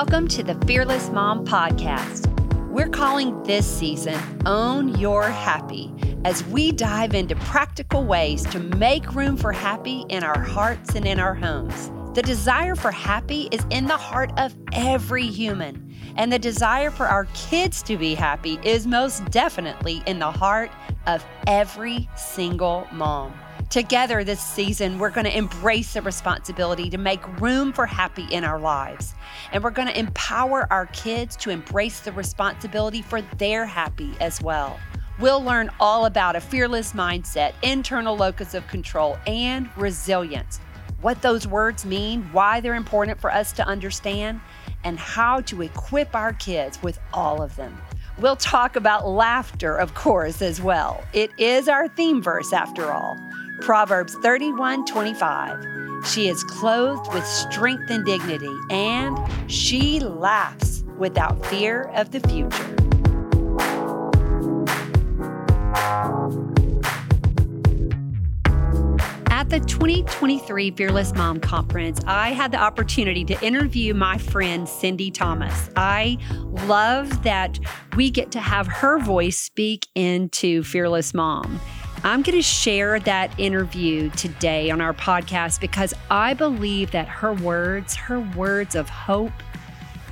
Welcome to the Fearless Mom Podcast. We're calling this season Own Your Happy as we dive into practical ways to make room for happy in our hearts and in our homes. The desire for happy is in the heart of every human, and the desire for our kids to be happy is most definitely in the heart of every single mom. Together this season, we're going to embrace the responsibility to make room for happy in our lives. And we're going to empower our kids to embrace the responsibility for their happy as well. We'll learn all about a fearless mindset, internal locus of control, and resilience. What those words mean, why they're important for us to understand, and how to equip our kids with all of them. We'll talk about laughter, of course, as well. It is our theme verse, after all. Proverbs 31 25. She is clothed with strength and dignity, and she laughs without fear of the future. At the 2023 Fearless Mom Conference, I had the opportunity to interview my friend Cindy Thomas. I love that we get to have her voice speak into Fearless Mom. I'm going to share that interview today on our podcast because I believe that her words, her words of hope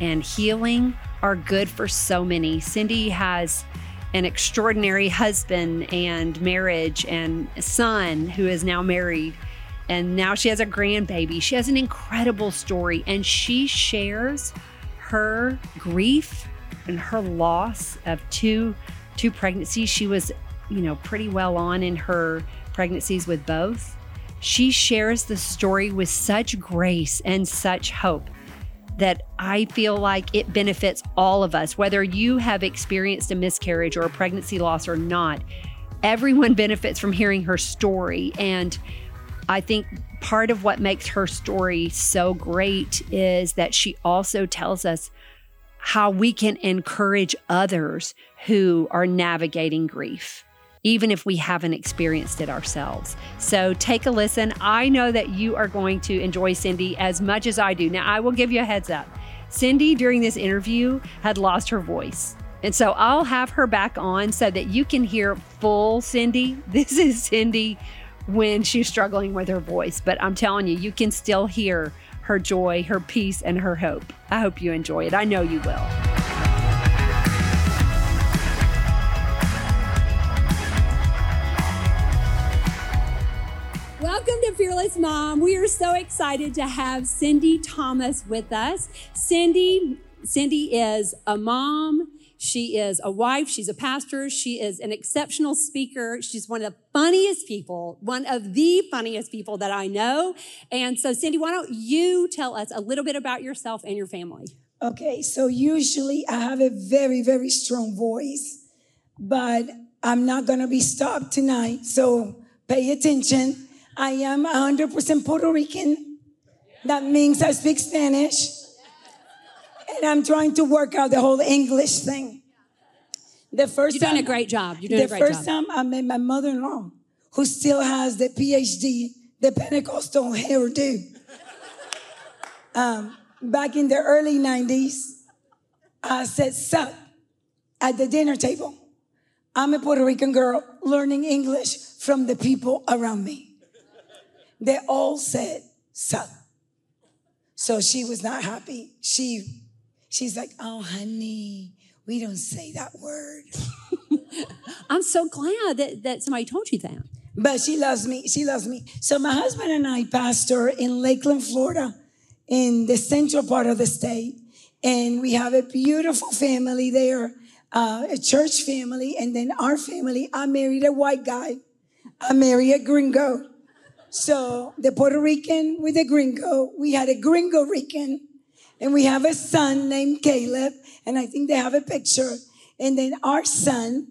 and healing, are good for so many. Cindy has an extraordinary husband and marriage and son who is now married. And now she has a grandbaby. She has an incredible story and she shares her grief and her loss of two two pregnancies. She was you know, pretty well on in her pregnancies with both, she shares the story with such grace and such hope that I feel like it benefits all of us, whether you have experienced a miscarriage or a pregnancy loss or not. Everyone benefits from hearing her story. And I think part of what makes her story so great is that she also tells us how we can encourage others who are navigating grief even if we haven't experienced it ourselves. So take a listen. I know that you are going to enjoy Cindy as much as I do. Now, I will give you a heads up. Cindy, during this interview, had lost her voice. And so I'll have her back on so that you can hear full Cindy. This is Cindy when she's struggling with her voice. But I'm telling you, you can still hear her joy, her peace, and her hope. I hope you enjoy it. I know you will. Welcome to Fearless Mom. We are so excited to have Cindy Thomas with us. Cindy, Cindy is a mom. She is a wife. She's a pastor. She is an exceptional speaker. She's one of the funniest people, one of the funniest people that I know. And so, Cindy, why don't you tell us a little bit about yourself and your family? Okay, so usually I have a very, very strong voice, but I'm not going to be stopped tonight. So pay attention. I am 100% Puerto Rican. That means I speak Spanish. And I'm trying to work out the whole English thing. The first You're doing time, a great job. You're doing a great job. The first time I met my mother-in-law, who still has the PhD, the Pentecostal hairdo. Um, back in the early 90s, I said, sup at the dinner table. I'm a Puerto Rican girl learning English from the people around me. They all said, son. So she was not happy. She, she's like, oh, honey, we don't say that word. I'm so glad that, that somebody told you that. But she loves me. She loves me. So my husband and I pastor in Lakeland, Florida, in the central part of the state. And we have a beautiful family there, uh, a church family. And then our family, I married a white guy. I married a gringo. So the Puerto Rican with a gringo, we had a gringo Rican, and we have a son named Caleb, and I think they have a picture. And then our son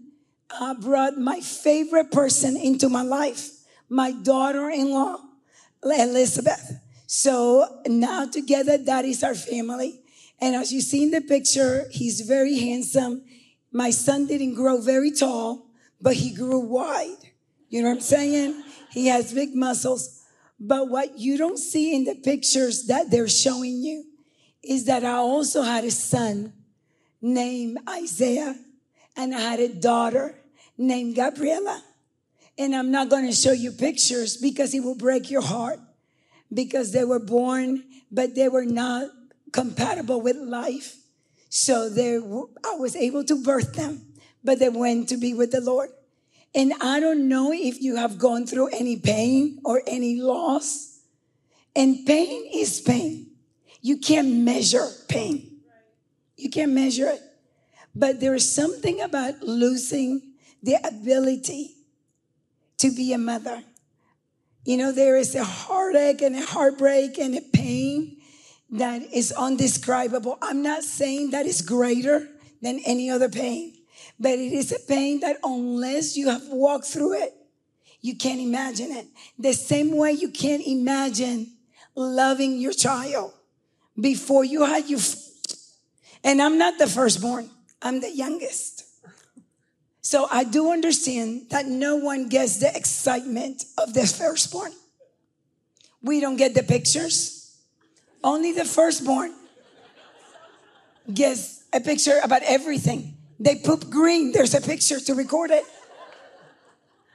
uh, brought my favorite person into my life, my daughter-in-law, Elizabeth. So now together, that is our family. And as you see in the picture, he's very handsome. My son didn't grow very tall, but he grew wide. You know what I'm saying? He has big muscles. But what you don't see in the pictures that they're showing you is that I also had a son named Isaiah, and I had a daughter named Gabriela. And I'm not going to show you pictures because it will break your heart because they were born, but they were not compatible with life. So they, I was able to birth them, but they went to be with the Lord. And I don't know if you have gone through any pain or any loss. And pain is pain. You can't measure pain. You can't measure it. But there is something about losing the ability to be a mother. You know, there is a heartache and a heartbreak and a pain that is undescribable. I'm not saying that is greater than any other pain, but it is a pain that unless you have walked through it, you can't imagine it. The same way you can't imagine loving your child before you had your. And I'm not the firstborn, I'm the youngest. So I do understand that no one gets the excitement of the firstborn. We don't get the pictures. Only the firstborn gets a picture about everything. They poop green, there's a picture to record it.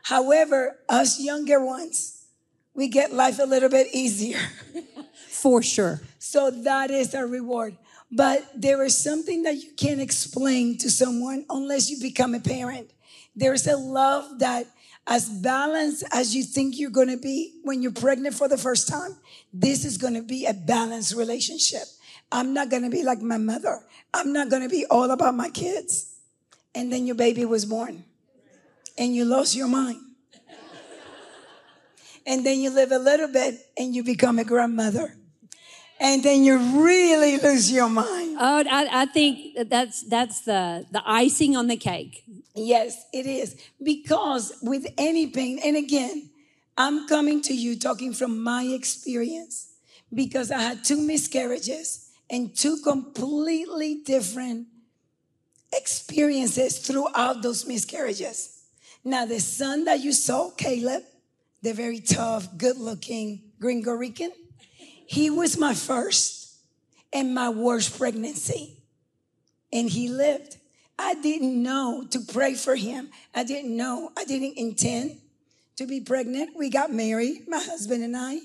However, us younger ones, we get life a little bit easier. For sure. So that is a reward. But there is something that you can't explain to someone unless you become a parent. There's a love that, as balanced as you think you're going to be when you're pregnant for the first time, this is going to be a balanced relationship. I'm not going to be like my mother. I'm not going to be all about my kids. And then your baby was born and you lost your mind. and then you live a little bit and you become a grandmother and then you really lose your mind. Oh, I, I think that's that's the the icing on the cake. Yes, it is because with any pain, and again, I'm coming to you talking from my experience because I had two miscarriages and two completely different experiences throughout those miscarriages. Now, the son that you saw, Caleb, the very tough, good looking Gringo Rican, he was my first and my worst pregnancy. And he lived. I didn't know to pray for him. I didn't know. I didn't intend to be pregnant. We got married, my husband and I.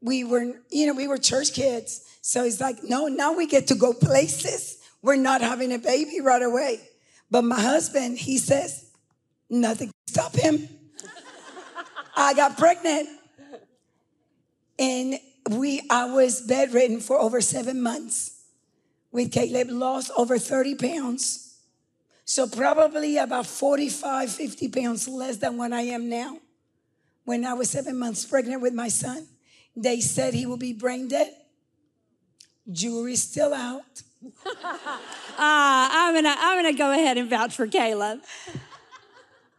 We were, you know, we were church kids. So it's like, no, now we get to go places. We're not having a baby right away. But my husband, he says, nothing can stop him. I got pregnant. And we I was bedridden for over seven months with Caleb, lost over 30 pounds. So probably about 45, 50 pounds less than what I am now. When I was seven months pregnant with my son, they said he will be brain dead. Jury's still out. Ah, uh, I'm gonna I'm gonna go ahead and vouch for Caleb.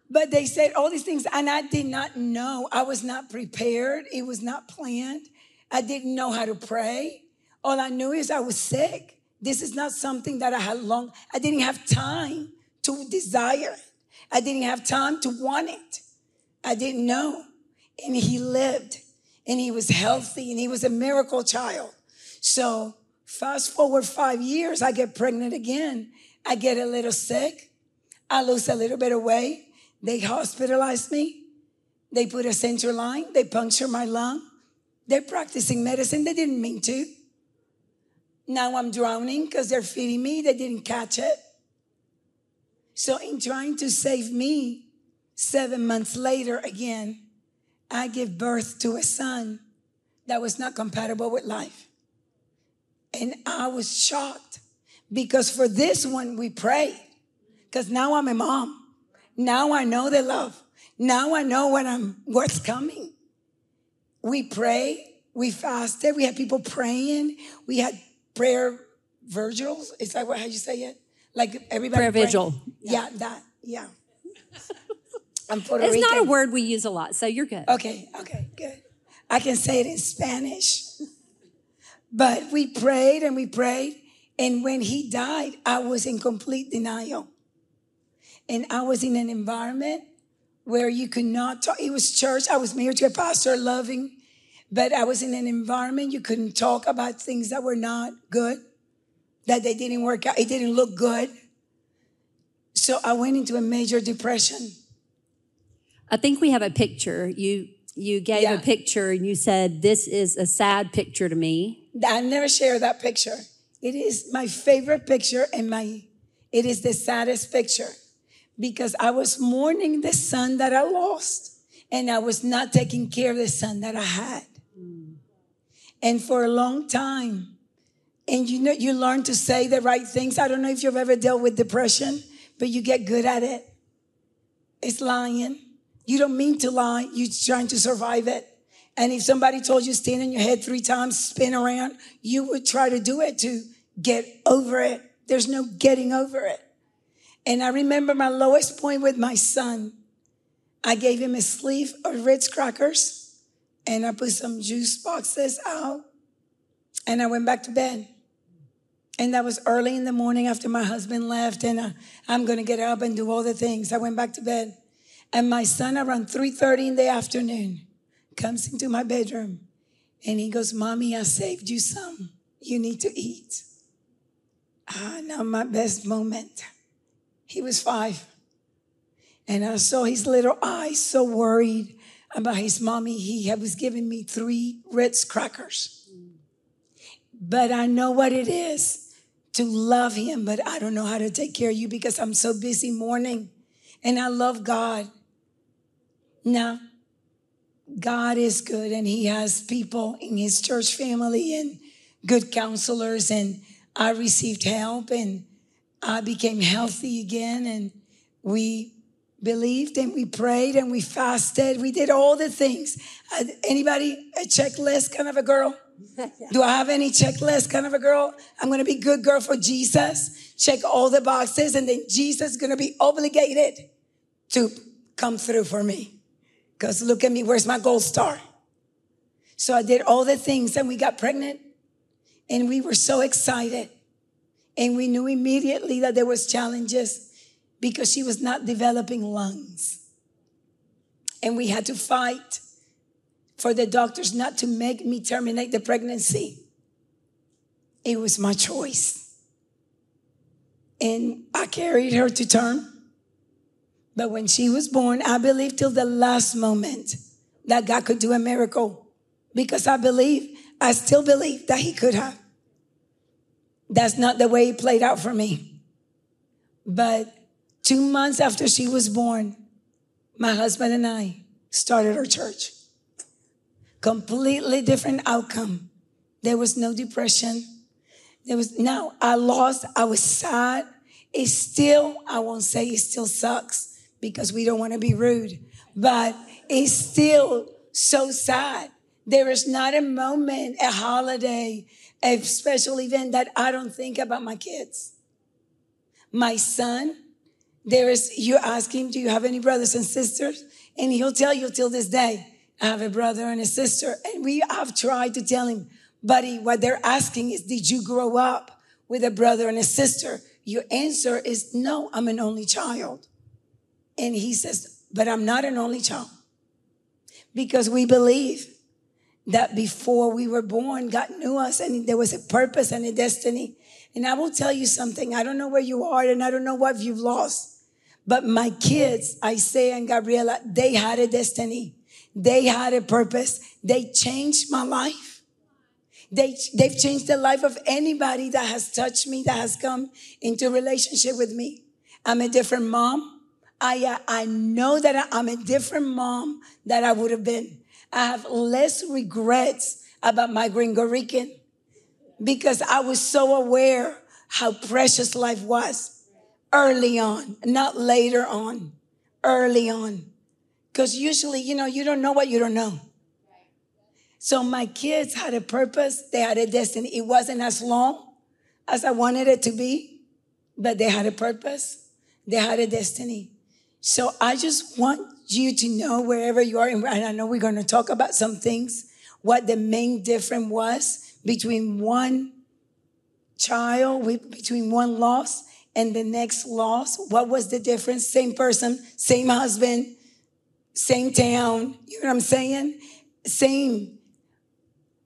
But they said all these things, and I did not know. I was not prepared. It was not planned. I didn't know how to pray. All I knew is I was sick. This is not something that I had long, I didn't have time to desire it. I didn't have time to want it. I didn't know. And he lived and he was healthy and he was a miracle child. So fast forward five years, I get pregnant again. I get a little sick. I lose a little bit of weight. They hospitalize me. They put a central line. They puncture my lung. They're practicing medicine. They didn't mean to. Now I'm drowning because they're feeding me. They didn't catch it. So, in trying to save me, seven months later, again, I give birth to a son that was not compatible with life. And I was shocked because for this one, we pray. Because now I'm a mom. Now I know the love. Now I know what I'm, what's coming. We pray, we fasted, we had people praying, we had prayer virgils. Is that what how you say it? Like everybody prayer praying. vigil. Yeah. yeah, that. Yeah. I'm Puerto it's Rican. not a word we use a lot, so you're good. Okay, okay, good. I can say it in Spanish. But we prayed and we prayed. And when he died, I was in complete denial. And I was in an environment where you could not talk. It was church. I was married to a pastor, loving, But I was in an environment you couldn't talk about things that were not good, that they didn't work out, it didn't look good. So I went into a major depression. I think we have a picture. You you gave Yeah. a picture and you said this is a sad picture to me. I never share that picture. It is my favorite picture and my it is the saddest picture because I was mourning the son that I lost and I was not taking care of the son that I had. And for a long time, and you know, you learn to say the right things. I don't know if you've ever dealt with depression, but you get good at it. It's lying. You don't mean to lie, you're trying to survive it. And if somebody told you stand on your head three times, spin around, you would try to do it to get over it. There's no getting over it. And I remember my lowest point with my son. I gave him a sleeve of Ritz crackers and I put some juice boxes out and I went back to bed. And that was early in the morning after my husband left and uh, I'm going to get up and do all the things. I went back to bed. And my son around 3:30 in the afternoon comes into my bedroom and he goes, "Mommy, I saved you some. You need to eat." Ah, now my best moment. He was 5. And I saw his little eyes so worried about his mommy. He was giving me 3 Ritz crackers. But I know what it is to love him, but I don't know how to take care of you because I'm so busy mourning. And I love God. Now, God is good and he has people in his church family and good counselors and I received help and I became healthy again and we believed and we prayed and we fasted. We did all the things. Uh, anybody a checklist kind of a girl? Do I have any checklist kind of a girl? I'm going to be good girl for Jesus. Check all the boxes and then Jesus is going to be obligated to come through for me. Because look at me, where's my gold star? So I did all the things and we got pregnant and we were so excited. And we knew immediately that there was challenges because she was not developing lungs. And we had to fight for the doctors not to make me terminate the pregnancy. It was my choice. And I carried her to term. But when she was born, I believed till the last moment that God could do a miracle because I believe, I still believe that He could have. That's not the way it played out for me. But two months after she was born, my husband and I started our church. Completely different outcome. There was no depression. There was now I lost, I was sad. It still, I won't say it still sucks because we don't want to be rude, but it's still so sad. There is not a moment, a holiday, a special event that I don't think about my kids. My son, there is, you ask him, do you have any brothers and sisters? And he'll tell you till this day, I have a brother and a sister. And we have tried to tell him, buddy, what they're asking is, did you grow up with a brother and a sister? Your answer is, no, I'm an only child. And he says, but I'm not an only child. Because we believe that before we were born, God knew us and there was a purpose and a destiny. And I will tell you something. I don't know where you are and I don't know what you've lost. But my kids, Isaiah and Gabriela, they had a destiny. They had a purpose. They changed my life. They, they've changed the life of anybody that has touched me, that has come into relationship with me. I'm a different mom. I, uh, I know that I'm a different mom that I would have been. I have less regrets about my Gringo Rican because I was so aware how precious life was early on, not later on, early on. Because usually, you know, you don't know what you don't know. So my kids had a purpose, they had a destiny. It wasn't as long as I wanted it to be, but they had a purpose, they had a destiny. So I just want you to know wherever you are, and I know we're going to talk about some things, what the main difference was between one child, between one loss and the next loss. What was the difference? Same person, same husband, same town. You know what I'm saying? Same.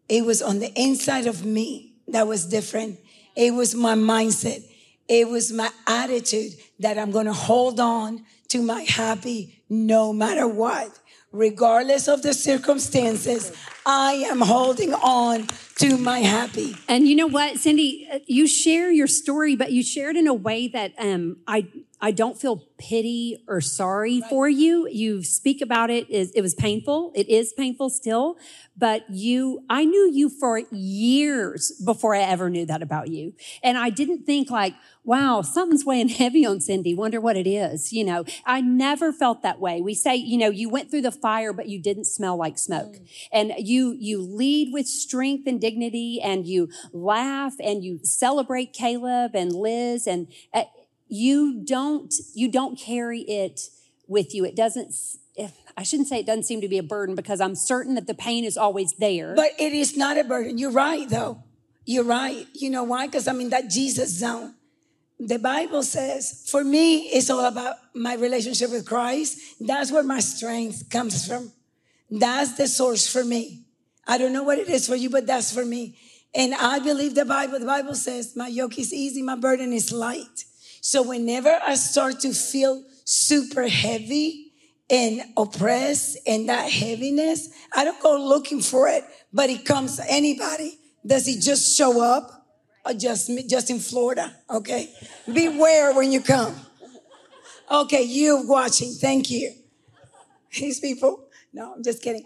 It was on the inside of me that was different. It was my mindset. It was my attitude that I'm going to hold on to my happy no matter what. Regardless of the circumstances, I am holding on to my happy. And you know what, Cindy, uh, you share your story, but you share it in a way that um, I I don't feel pity or sorry right. for you. You speak about it. It was painful. It is painful still, but you, I knew you for years before I ever knew that about you. And I didn't think like, wow, something's weighing heavy on Cindy. Wonder what it is. You know, I never felt that way. We say, you know, you went through the fire, but you didn't smell like smoke. Mm. And you, you lead with strength and dignity and you laugh and you celebrate Caleb and Liz and, uh, you don't you don't carry it with you. It doesn't i shouldn't say it doesn't seem to be a burden because i'm certain that the pain is always there. But it is not a burden. You're right though. You're right. You know why? Because i'm in that jesus zone. The bible says for me it's all about my relationship with christ. That's where my strength comes from. That's the source for me. I don't know what it is for you but that's for me. And i believe the bible the bible says my yoke is easy my burden is light so whenever I start to feel super heavy and oppressed and that heaviness, I don't go looking for it, but it comes anybody. Does it just show up? Or just, just in Florida, okay? Beware when you come. Okay, you watching, thank you. These people, no, I'm just kidding.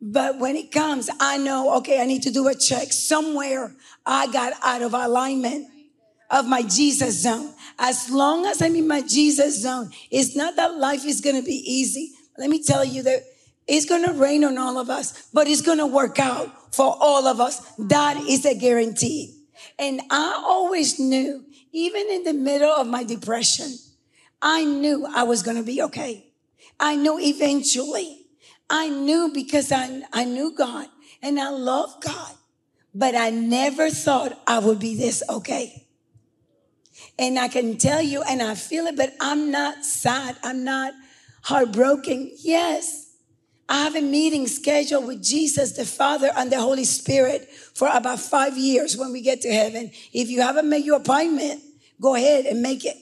But when it comes, I know, okay, I need to do a check. Somewhere I got out of alignment of my Jesus zone. As long as I'm in my Jesus zone, it's not that life is going to be easy. Let me tell you that it's going to rain on all of us, but it's going to work out for all of us. That is a guarantee. And I always knew, even in the middle of my depression, I knew I was going to be okay. I knew eventually. I knew because I, I knew God and I love God, but I never thought I would be this okay. And I can tell you, and I feel it, but I'm not sad. I'm not heartbroken. Yes, I have a meeting scheduled with Jesus, the Father, and the Holy Spirit for about five years when we get to heaven. If you haven't made your appointment, go ahead and make it.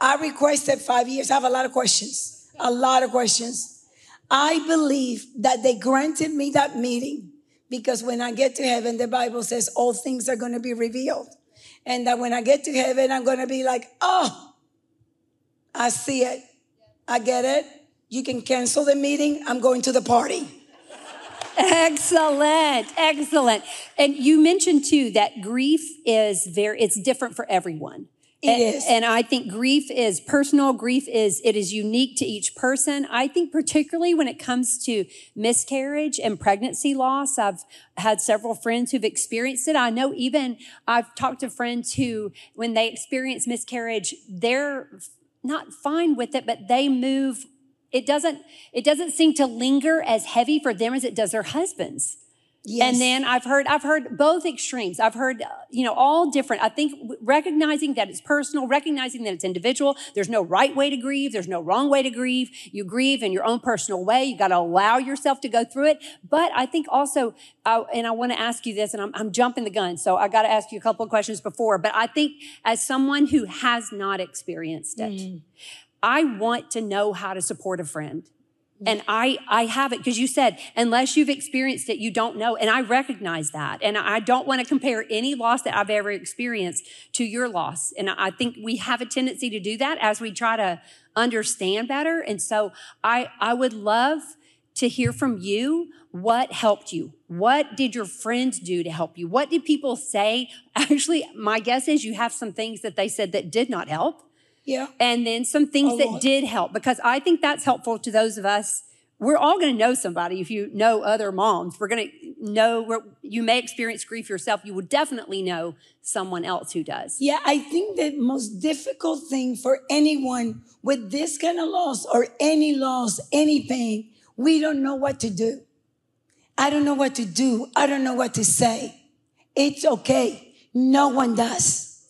I requested five years. I have a lot of questions, a lot of questions. I believe that they granted me that meeting because when I get to heaven, the Bible says all things are going to be revealed. And that when I get to heaven, I'm going to be like, oh, I see it. I get it. You can cancel the meeting. I'm going to the party. Excellent. Excellent. And you mentioned too that grief is very, it's different for everyone. It and, is. and, I think grief is personal. Grief is, it is unique to each person. I think particularly when it comes to miscarriage and pregnancy loss, I've had several friends who've experienced it. I know even I've talked to friends who, when they experience miscarriage, they're not fine with it, but they move. It doesn't, it doesn't seem to linger as heavy for them as it does their husbands. Yes. And then I've heard, I've heard both extremes. I've heard, you know, all different. I think recognizing that it's personal, recognizing that it's individual. There's no right way to grieve. There's no wrong way to grieve. You grieve in your own personal way. You got to allow yourself to go through it. But I think also, uh, and I want to ask you this, and I'm, I'm jumping the gun, so I got to ask you a couple of questions before. But I think as someone who has not experienced it, mm. I want to know how to support a friend. And I, I have it because you said, unless you've experienced it, you don't know. And I recognize that. And I don't want to compare any loss that I've ever experienced to your loss. And I think we have a tendency to do that as we try to understand better. And so I, I would love to hear from you what helped you. What did your friends do to help you? What did people say? Actually, my guess is you have some things that they said that did not help. Yeah. And then some things that did help because I think that's helpful to those of us. We're all going to know somebody if you know other moms. We're going to know you may experience grief yourself. You will definitely know someone else who does. Yeah, I think the most difficult thing for anyone with this kind of loss or any loss, any pain, we don't know what to do. I don't know what to do. I don't know what to say. It's okay. No one does.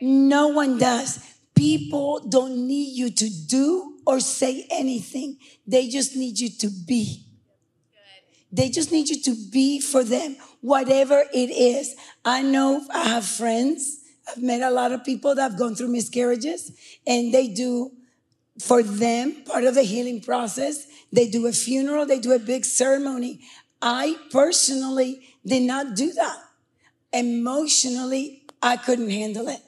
No one does. People don't need you to do or say anything. They just need you to be. They just need you to be for them, whatever it is. I know I have friends. I've met a lot of people that have gone through miscarriages and they do for them part of the healing process. They do a funeral, they do a big ceremony. I personally did not do that. Emotionally, I couldn't handle it.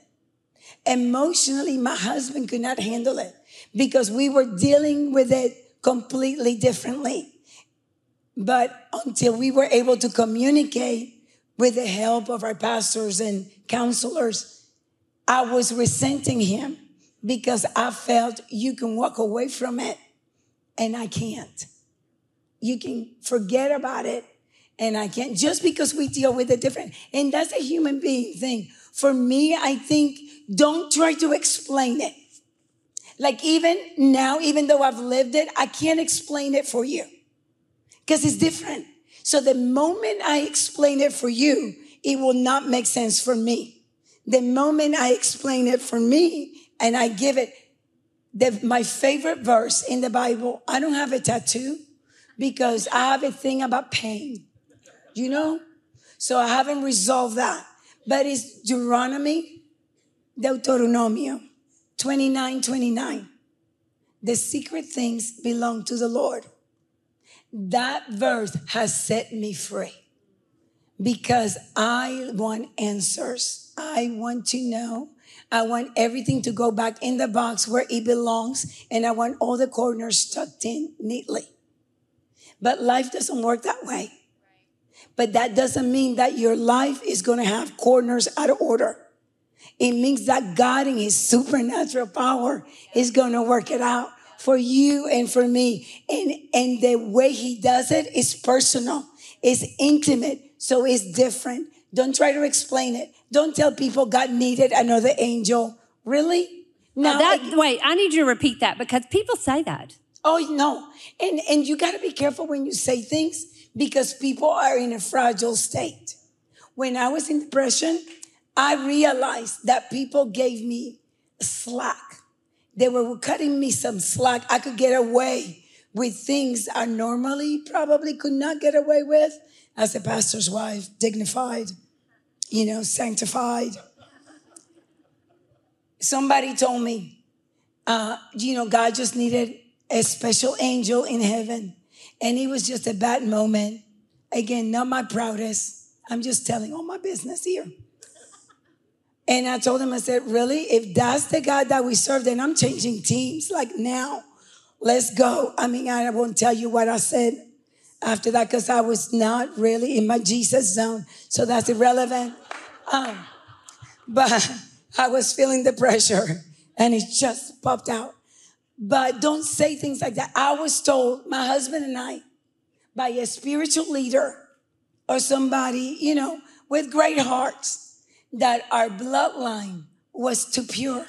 Emotionally, my husband could not handle it because we were dealing with it completely differently. But until we were able to communicate with the help of our pastors and counselors, I was resenting him because I felt you can walk away from it and I can't. You can forget about it and I can't just because we deal with it different. And that's a human being thing. For me, I think don't try to explain it. Like even now, even though I've lived it, I can't explain it for you because it's different. So the moment I explain it for you, it will not make sense for me. The moment I explain it for me and I give it the, my favorite verse in the Bible, I don't have a tattoo because I have a thing about pain, you know? So I haven't resolved that. But it's Deuteronomy, Deuteronomio 29 29. The secret things belong to the Lord that verse has set me free because I want answers. I want to know. I want everything to go back in the box where it belongs, and I want all the corners tucked in neatly. But life doesn't work that way. But that doesn't mean that your life is going to have corners out of order. It means that God in his supernatural power is going to work it out for you and for me. And, and the way he does it is personal, it's intimate, so it's different. Don't try to explain it. Don't tell people God needed another angel. Really? No. that, wait, I need you to repeat that because people say that. Oh no. And and you gotta be careful when you say things because people are in a fragile state. When I was in depression, I realized that people gave me slack. They were cutting me some slack. I could get away with things I normally probably could not get away with as a pastor's wife, dignified, you know, sanctified. Somebody told me, uh, you know, God just needed a special angel in heaven. And it was just a bad moment. Again, not my proudest. I'm just telling all my business here. And I told him, I said, really? If that's the God that we serve, then I'm changing teams like now. Let's go. I mean, I won't tell you what I said after that because I was not really in my Jesus zone. So that's irrelevant. Um, but I was feeling the pressure and it just popped out. But don't say things like that. I was told, my husband and I, by a spiritual leader or somebody, you know, with great hearts, that our bloodline was too pure.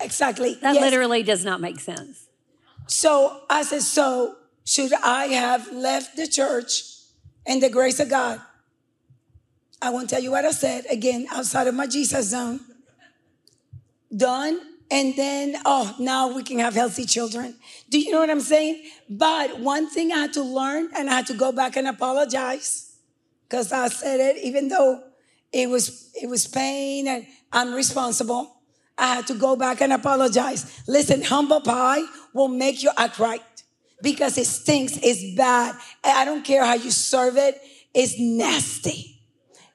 Exactly. That yes. literally does not make sense. So I said, so should I have left the church and the grace of God? I won't tell you what I said again outside of my Jesus zone. Done. And then, oh, now we can have healthy children. Do you know what I'm saying? But one thing I had to learn and I had to go back and apologize because I said it, even though it was, it was pain and I'm responsible. I had to go back and apologize. Listen, humble pie will make you act right because it stinks. It's bad. I don't care how you serve it. It's nasty.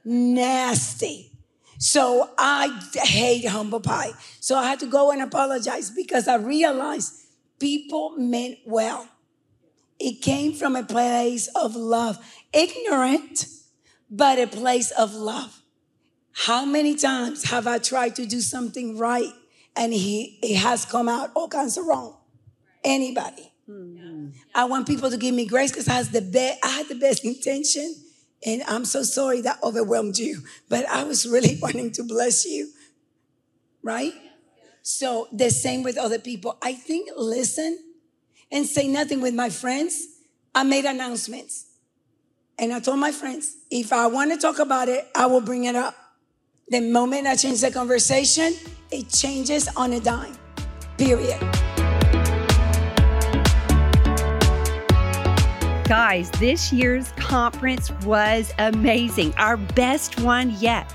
Nasty. So I hate humble pie. So I had to go and apologize because I realized people meant well. It came from a place of love, ignorant, but a place of love. How many times have I tried to do something right and he, it has come out all kinds of wrong? Anybody. Mm-hmm. I want people to give me grace because I, has the be- I had the best intention. And I'm so sorry that overwhelmed you, but I was really wanting to bless you. Right? So the same with other people. I think listen and say nothing with my friends. I made announcements. And I told my friends, if I want to talk about it, I will bring it up. The moment I change the conversation, it changes on a dime. Period. Guys, this year's conference was amazing, our best one yet.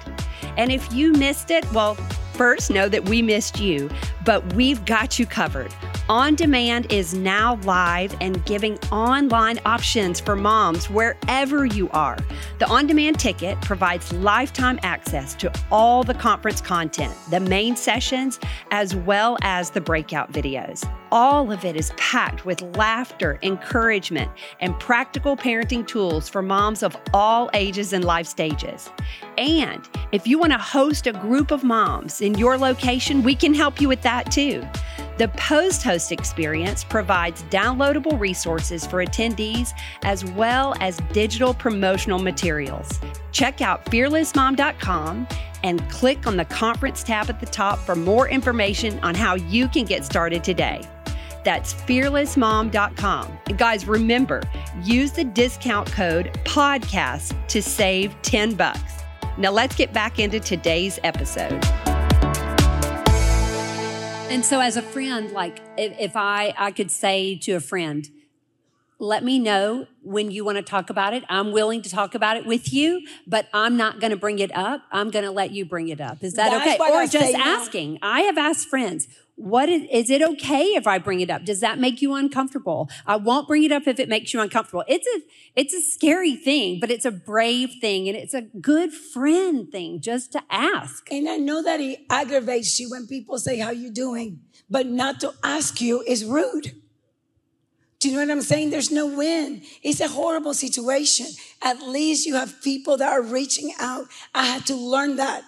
And if you missed it, well, first know that we missed you, but we've got you covered. On Demand is now live and giving online options for moms wherever you are. The On Demand ticket provides lifetime access to all the conference content, the main sessions, as well as the breakout videos. All of it is packed with laughter, encouragement, and practical parenting tools for moms of all ages and life stages. And if you want to host a group of moms in your location, we can help you with that too. The post host experience provides downloadable resources for attendees as well as digital promotional materials. Check out fearlessmom.com and click on the conference tab at the top for more information on how you can get started today. That's fearlessmom.com. And guys, remember, use the discount code podcast to save 10 bucks. Now let's get back into today's episode. And so, as a friend, like if, if I I could say to a friend, let me know when you want to talk about it. I'm willing to talk about it with you, but I'm not going to bring it up. I'm going to let you bring it up. Is that That's okay? Or just now. asking. I have asked friends, what is, is it okay if I bring it up? Does that make you uncomfortable? I won't bring it up if it makes you uncomfortable. It's a, it's a scary thing, but it's a brave thing and it's a good friend thing just to ask. And I know that it aggravates you when people say, How you doing? But not to ask you is rude. Do you know what I'm saying? There's no win. It's a horrible situation. At least you have people that are reaching out. I had to learn that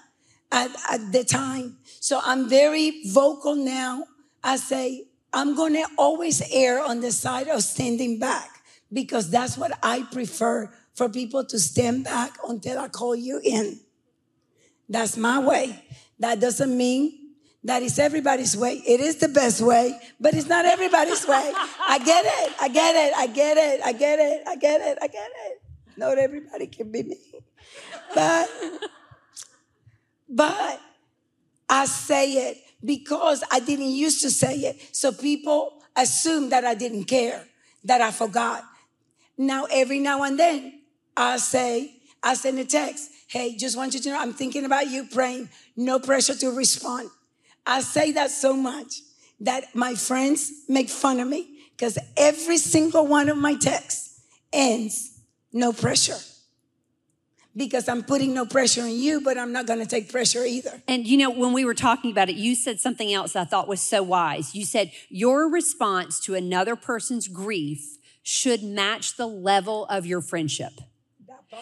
at, at the time. So I'm very vocal now. I say, I'm going to always err on the side of standing back because that's what I prefer for people to stand back until I call you in. That's my way. That doesn't mean that is everybody's way. It is the best way, but it's not everybody's way. I get it. I get it. I get it. I get it. I get it. I get it. Not everybody can be me. But but I say it because I didn't used to say it. So people assume that I didn't care, that I forgot. Now, every now and then, I say, I send a text. Hey, just want you to know I'm thinking about you, praying. No pressure to respond. I say that so much that my friends make fun of me because every single one of my texts ends no pressure. Because I'm putting no pressure on you, but I'm not going to take pressure either. And you know, when we were talking about it, you said something else I thought was so wise. You said your response to another person's grief should match the level of your friendship.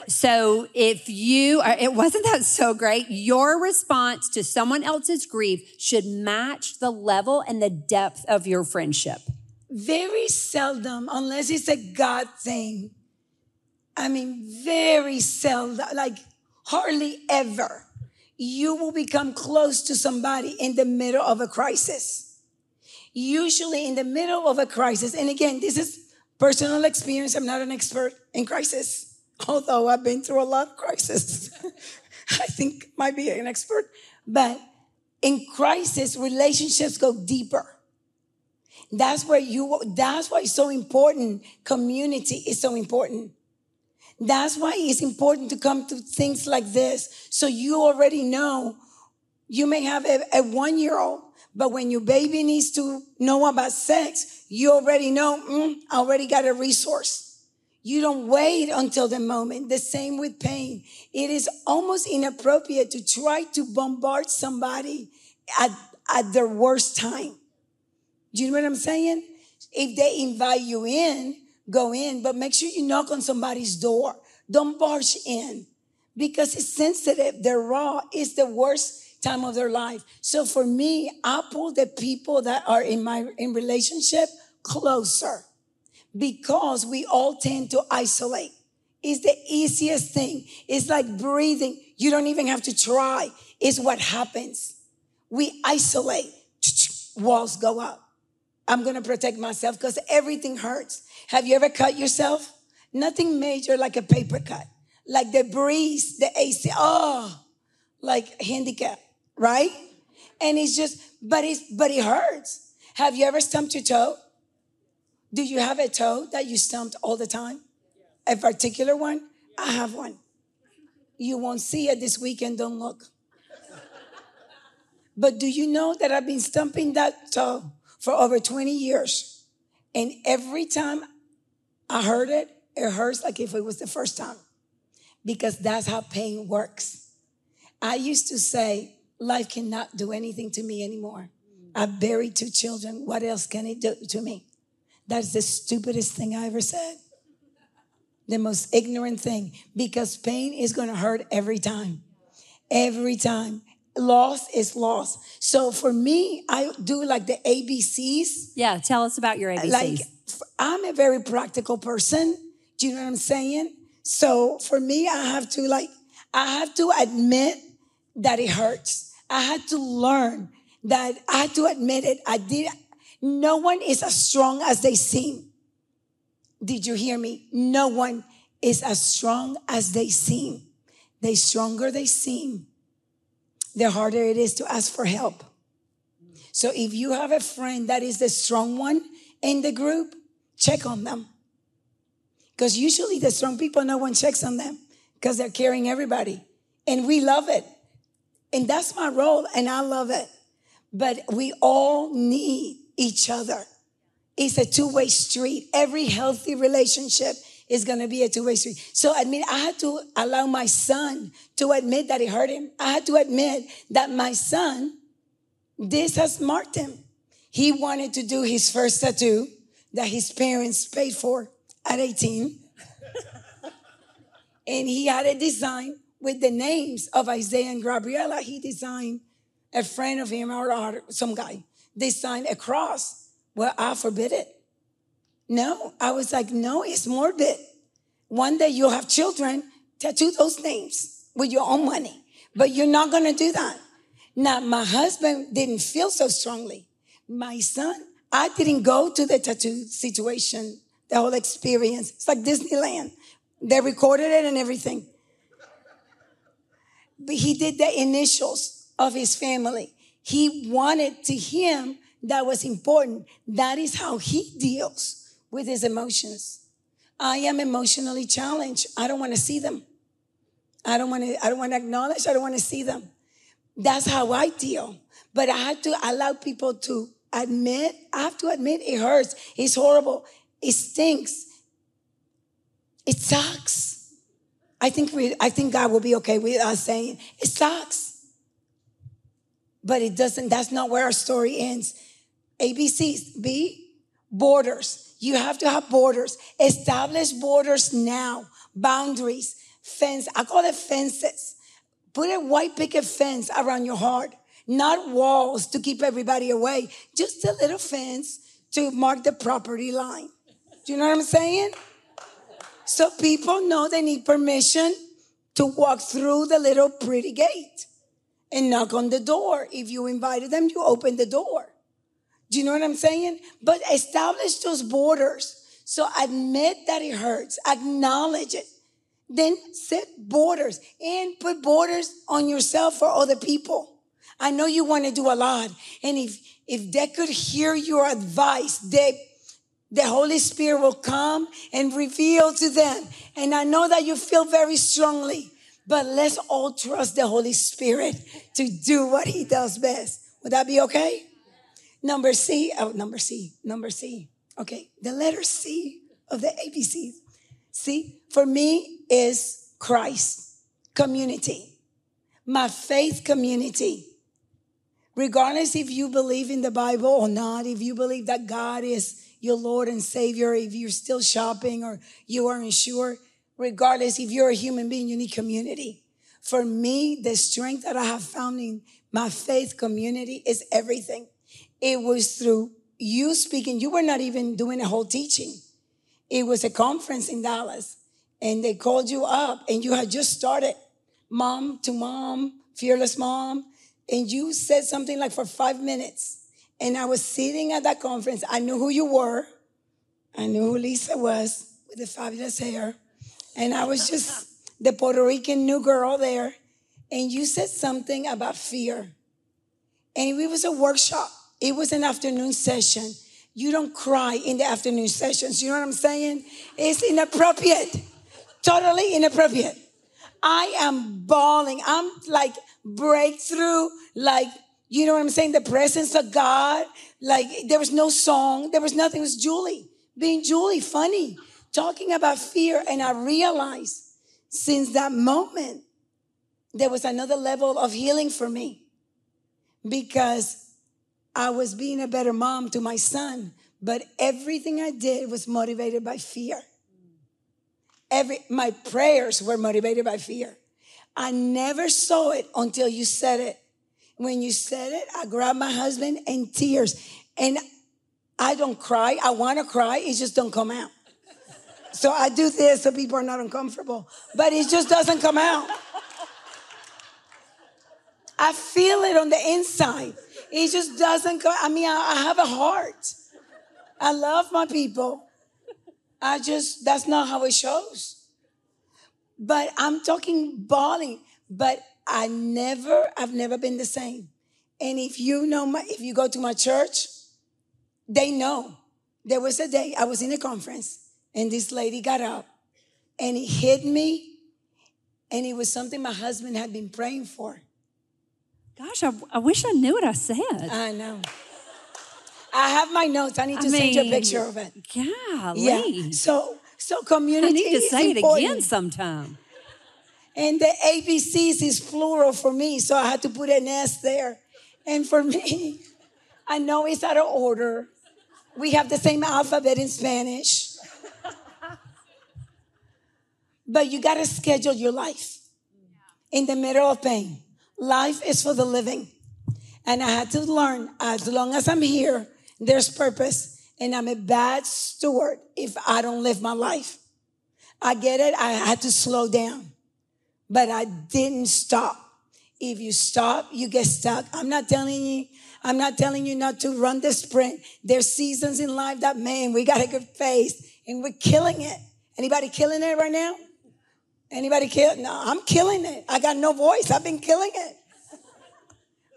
So if you, uh, it wasn't that so great, your response to someone else's grief should match the level and the depth of your friendship. Very seldom, unless it's a God thing. I mean, very seldom, like hardly ever, you will become close to somebody in the middle of a crisis. Usually in the middle of a crisis, and again, this is personal experience. I'm not an expert in crisis, although I've been through a lot of crisis. I think might be an expert, but in crisis, relationships go deeper. That's where you, that's why it's so important. Community is so important. That's why it's important to come to things like this. So you already know you may have a, a one year old, but when your baby needs to know about sex, you already know, mm, I already got a resource. You don't wait until the moment. The same with pain. It is almost inappropriate to try to bombard somebody at, at their worst time. Do you know what I'm saying? If they invite you in, go in, but make sure you knock on somebody's door. Don't barge in because it's sensitive. They're raw. It's the worst time of their life. So for me, I pull the people that are in my in relationship closer because we all tend to isolate. It's the easiest thing. It's like breathing. You don't even have to try. It's what happens. We isolate. Walls go up. I'm to protect myself because everything hurts. Have you ever cut yourself? Nothing major like a paper cut, like the breeze, the AC. Oh, like handicap, right? And it's just, but it's, but it hurts. Have you ever stumped your toe? Do you have a toe that you stumped all the time? a particular one, I have one. You won't see it this weekend, don't look. But do you know that I've been stumping that toe for over 20 years? And every time I heard it, it hurts like if it was the first time because that's how pain works. I used to say, life cannot do anything to me anymore. I've buried two children. What else can it do to me? That's the stupidest thing I ever said. The most ignorant thing because pain is going to hurt every time. Every time. Loss is loss. So for me, I do like the ABCs. Yeah, tell us about your ABCs. Like I'm a very practical person. Do you know what I'm saying? So for me, I have to like, I have to admit that it hurts. I had to learn that I had to admit it. I did. No one is as strong as they seem. Did you hear me? No one is as strong as they seem. The stronger they seem, the harder it is to ask for help. So if you have a friend that is the strong one in the group, check on them. Because usually the strong people, no one checks on them because they're carrying everybody. And we love it. And that's my role, and I love it. But we all need each other. It's a two way street. Every healthy relationship is going to be a two way street. So I mean, I had to allow my son to admit that it hurt him. I had to admit that my son, this has marked him. He wanted to do his first tattoo that his parents paid for at 18. and he had a design with the names of Isaiah and Gabriella. He designed a friend of him or some guy designed a cross. Well, I forbid it. No, I was like, no, it's morbid. One day you'll have children, tattoo those names with your own money, but you're not going to do that. Now, my husband didn't feel so strongly. My son, I didn't go to the tattoo situation the whole experience. It's like Disneyland. They recorded it and everything. But he did the initials of his family. He wanted to him that was important. That is how he deals with his emotions. I am emotionally challenged. I don't want to see them. I don't want to, I don't want to acknowledge, I don't want to see them. That's how I deal. But I have to allow people to admit, I have to admit it hurts. It's horrible. It stinks. It sucks. I think we, I think God will be okay with us saying it sucks. But it doesn't, that's not where our story ends. ABCs, B, borders. You have to have borders. Establish borders now, boundaries, fence. I call it fences. Put a white picket fence around your heart, not walls to keep everybody away, just a little fence to mark the property line. Do you know what I'm saying? So people know they need permission to walk through the little pretty gate and knock on the door. If you invited them, you open the door. Do you know what I'm saying? But establish those borders. So admit that it hurts, acknowledge it. Then set borders and put borders on yourself for other people. I know you want to do a lot. And if, if they could hear your advice, they the Holy Spirit will come and reveal to them. And I know that you feel very strongly, but let's all trust the Holy Spirit to do what He does best. Would that be okay? Number C, oh, number C, number C. Okay, the letter C of the ABC. C for me is Christ, community, my faith community. Regardless if you believe in the Bible or not, if you believe that God is your Lord and Savior, if you're still shopping or you aren't sure, regardless if you're a human being, you need community. For me, the strength that I have found in my faith community is everything. It was through you speaking. You were not even doing a whole teaching. It was a conference in Dallas and they called you up and you had just started mom to mom, fearless mom. And you said something like for five minutes and I was sitting at that conference. I knew who you were. I knew who Lisa was with the fabulous hair. And I was just the Puerto Rican new girl there. And you said something about fear. And it was a workshop. It was an afternoon session. You don't cry in the afternoon sessions. You know what I'm saying? It's inappropriate. totally inappropriate. I am bawling. I'm like breakthrough, like, you know what I'm saying? The presence of God. Like, there was no song, there was nothing. It was Julie being Julie, funny, talking about fear. And I realized since that moment, there was another level of healing for me because I was being a better mom to my son, but everything I did was motivated by fear. Every my prayers were motivated by fear. I never saw it until you said it. When you said it, I grabbed my husband in tears. And I don't cry. I want to cry. It just don't come out. So I do this so people are not uncomfortable, but it just doesn't come out. I feel it on the inside. It just doesn't go. I mean, I, I have a heart. I love my people. I just, that's not how it shows. But I'm talking bawling, but I never, I've never been the same. And if you know my, if you go to my church, they know. There was a day I was in a conference and this lady got up and it hit me and it was something my husband had been praying for. Gosh, I, I wish I knew what I said. I know. I have my notes. I need to I send you a picture of it. Golly. Yeah. So so community. I need to say it again sometime. And the ABCs is plural for me, so I had to put an S there. And for me, I know it's out of order. We have the same alphabet in Spanish. but you got to schedule your life in the middle of pain. Life is for the living. And I had to learn as long as I'm here, there's purpose. And I'm a bad steward if I don't live my life. I get it. I had to slow down, but I didn't stop. If you stop, you get stuck. I'm not telling you I'm not telling you not to run the sprint. There's seasons in life that, man, we got a good face and we're killing it. Anybody killing it right now? Anybody kill? No, I'm killing it. I got no voice. I've been killing it.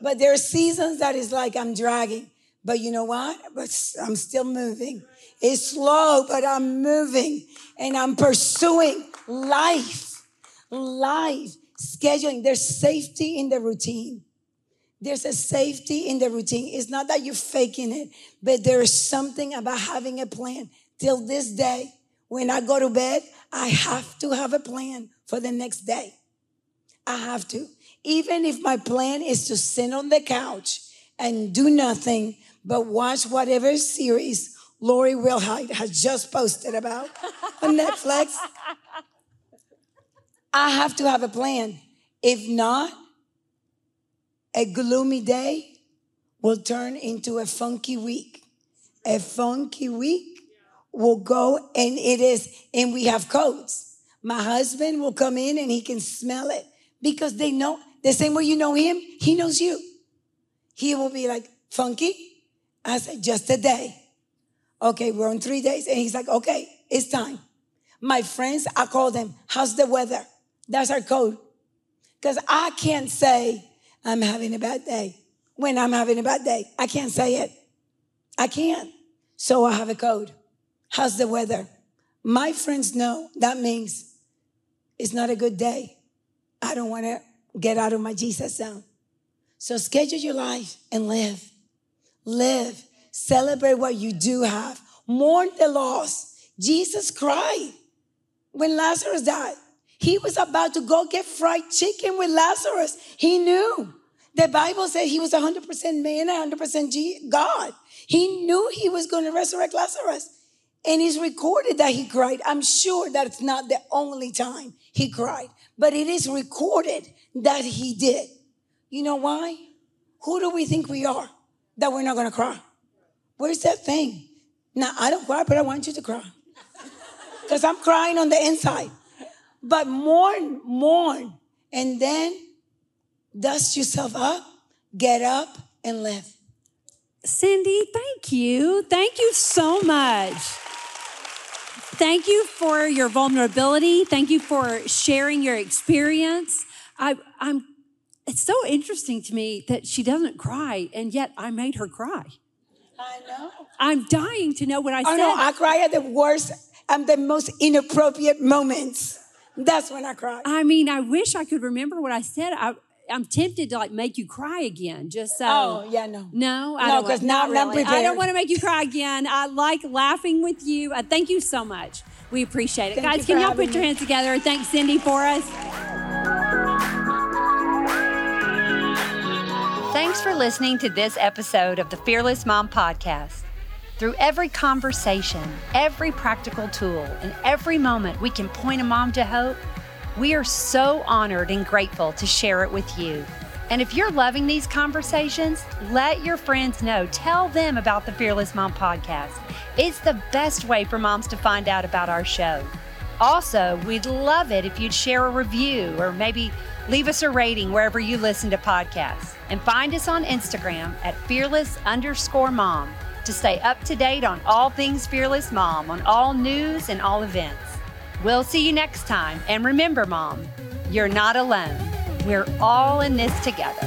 But there are seasons that is like I'm dragging. But you know what? But I'm still moving. It's slow, but I'm moving and I'm pursuing life. Life. Scheduling. There's safety in the routine. There's a safety in the routine. It's not that you're faking it, but there is something about having a plan. Till this day, when I go to bed, I have to have a plan for the next day. I have to. Even if my plan is to sit on the couch and do nothing but watch whatever series Lori Wilhite has just posted about on Netflix, I have to have a plan. If not, a gloomy day will turn into a funky week. A funky week will go and it is, and we have codes. My husband will come in and he can smell it because they know the same way you know him, he knows you. He will be like, funky. I said, just a day. Okay, we're on three days. And he's like, okay, it's time. My friends, I call them, how's the weather? That's our code. Because I can't say, I'm having a bad day. When I'm having a bad day, I can't say it. I can't. So I have a code. How's the weather? My friends know that means it's not a good day. I don't want to get out of my Jesus zone. So schedule your life and live. Live. Celebrate what you do have. Mourn the loss. Jesus cried when Lazarus died. He was about to go get fried chicken with Lazarus. He knew. The Bible said he was 100% man and 100% God. He knew he was going to resurrect Lazarus. And it's recorded that he cried. I'm sure that it's not the only time he cried, but it is recorded that he did. You know why? Who do we think we are that we're not going to cry? Where's that thing? Now, I don't cry, but I want you to cry. Because I'm crying on the inside. But mourn, mourn, and then dust yourself up, get up, and live. Cindy, thank you. Thank you so much. Thank you for your vulnerability. Thank you for sharing your experience. I, am it's so interesting to me that she doesn't cry, and yet I made her cry. I know. I'm dying to know what I oh, said. oh, said. No, I cry at the worst and the most inappropriate moments. That's when I cried. I mean, I wish I could remember what I said. I, I'm tempted to like make you cry again, just so. Oh, yeah, no. No, I No, don't. 'cause want- now not I'm really. I don't want to make you cry again. I like laughing with you. Uh, thank you so much. We appreciate it, Thank guys. you Can y'all having put your hands together and thank Cindy for us? Thanks for listening to this episode of the Fearless Mom Podcast. Through every conversation, every practical tool, and every moment we can point a mom to hope, we are so honored and grateful to share it with you. And if you're loving these conversations, let your friends know. Tell them about the Fearless Mom Podcast. It's the best way for moms to find out about our show. Also, we'd love it if you'd share a review or maybe leave us a rating wherever you listen to podcasts. And find us on Instagram at fearless underscore mom to stay up to date on all things Fearless Mom, on all news and all events. We'll see you next time. And remember, Mom, you're not alone. We're all in this together.